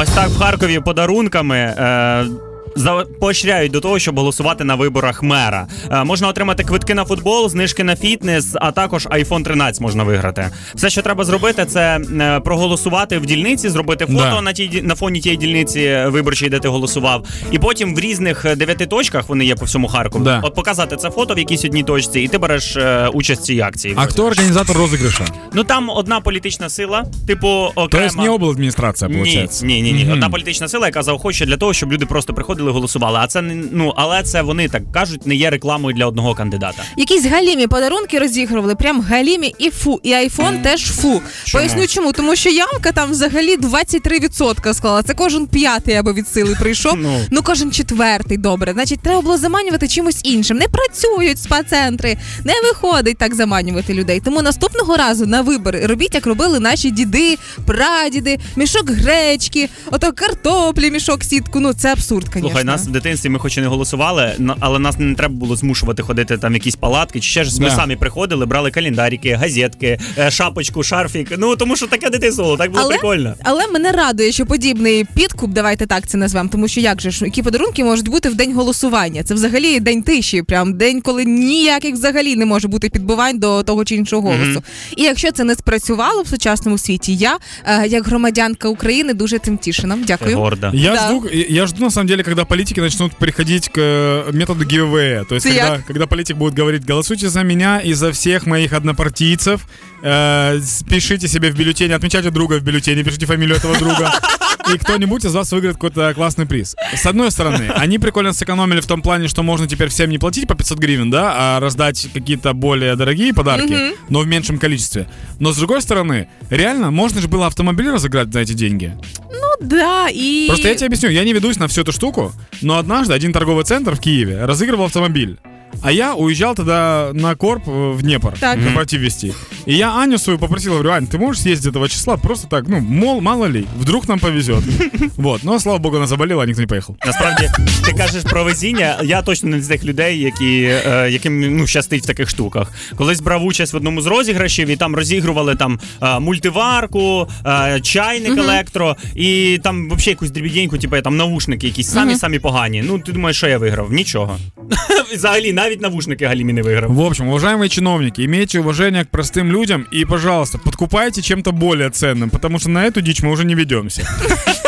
Ось так в Харкові подарунками. Е- поощряють до того, щоб голосувати на виборах мера. Е, можна отримати квитки на футбол, знижки на фітнес, а також iPhone 13 можна виграти. Все, що треба зробити, це е, проголосувати в дільниці, зробити фото Да. на тій на фоні тієї дільниці виборчої, де ти голосував, і потім в різних дев'яти точках вони є по всьому Харкову. Да. От показати це фото в якійсь одній точці, і ти береш е, участь в цій акції. А кто организатор розыгрыша? Ну там одна політична сила, типу окрема... То есть не обладминистрация, Ні, получается? ні, ні, ні. Мгм. Одна політична сила, яка заохочує для того, щоб люди просто приходили, голосували. А це не ну, але це вони так кажуть, не є рекламою для одного кандидата. Якісь галімі подарунки розігрували, прям галімі і фу. І айфон теж фу. Чому? Поясню чому, тому що ямка там взагалі 23% склала. Це кожен п'ятий або від сили прийшов. Ну. Ну кожен четвертий. Добре. Значить, треба було заманювати чимось іншим. Не працюють спа-центри, не виходить так заманювати людей. Тому наступного разу на вибори робіть, як робили наші діди, прадіди, мішок гречки, ото картоплі, мішок сітку. Ну це абсурд, звісно. Слухай, нас в дитинстві ми хоч і не голосували, але нас не треба було змушувати ходити там в якісь палатки, чи ще ж ми Да. самі приходили, брали календарики, газетки, е, шапочку, шарфік. Ну тому що таке дитинство було, так було Але- прикольно. Але мене радує, що подібний підкуп, давайте так це назвемо, тому що як же ж які подарунки можуть бути в день голосування? Це взагалі день тиші, прям день, коли ніяких взагалі не може бути підбивань до того чи іншого голосу. І якщо це не спрацювало в сучасному світі, я е, як громадянка України дуже цим тішена. Дякую. горда. Я Да. жду, я жду на самом деле, когда политики начнут переходить к э, методу giveaway. То есть, когда, когда политик будет говорить, голосуйте за меня и за всех моих однопартийцев, э, пишите себе в бюллетене, отмечайте друга в бюллетене, пишите фамилию этого друга. И кто-нибудь из вас выиграет какой-то классный приз. С одной стороны, они прикольно сэкономили в том плане, что можно теперь всем не платить по 500 гривен, да, а раздать какие-то более дорогие подарки, но в меньшем количестве. Но с другой стороны, реально, можно же было автомобиль разыграть за эти деньги. Ну да, і Просто я тебе объясню, я не ведусь на всю эту штуку, но однажды один торговый центр в Киеве разыгрывал автомобиль. А я уезжал тогда на корп э, в Днепр, Так. корпоратив вести. И я Аню свою попросил, говорю, Ань, ты можешь съездить этого числа просто так, ну, мол, мало ли, вдруг нам повезет. Вот, но, слава богу, она заболела, а никто не поехал. Насправді, ти кажеш про везіння. Я точно не з тих людей, які, е, яким ну, щастить в таких штуках. Колись брав участь в одному з розіграшів, і там розігрували там е, мультиварку, е, чайник електро, і там взагалі якусь дрібіденьку, типу там навушники якісь самі самі погані. Ну ти думаєш, що я виграв? Нічого. Взагалі, навіть навушники Галімі не виграв. В общем, уважаемые чиновники, имейте уважение к простым людям и, пожалуйста, подкупайте чем-то более ценным, потому что на эту дичь мы уже не ведемся.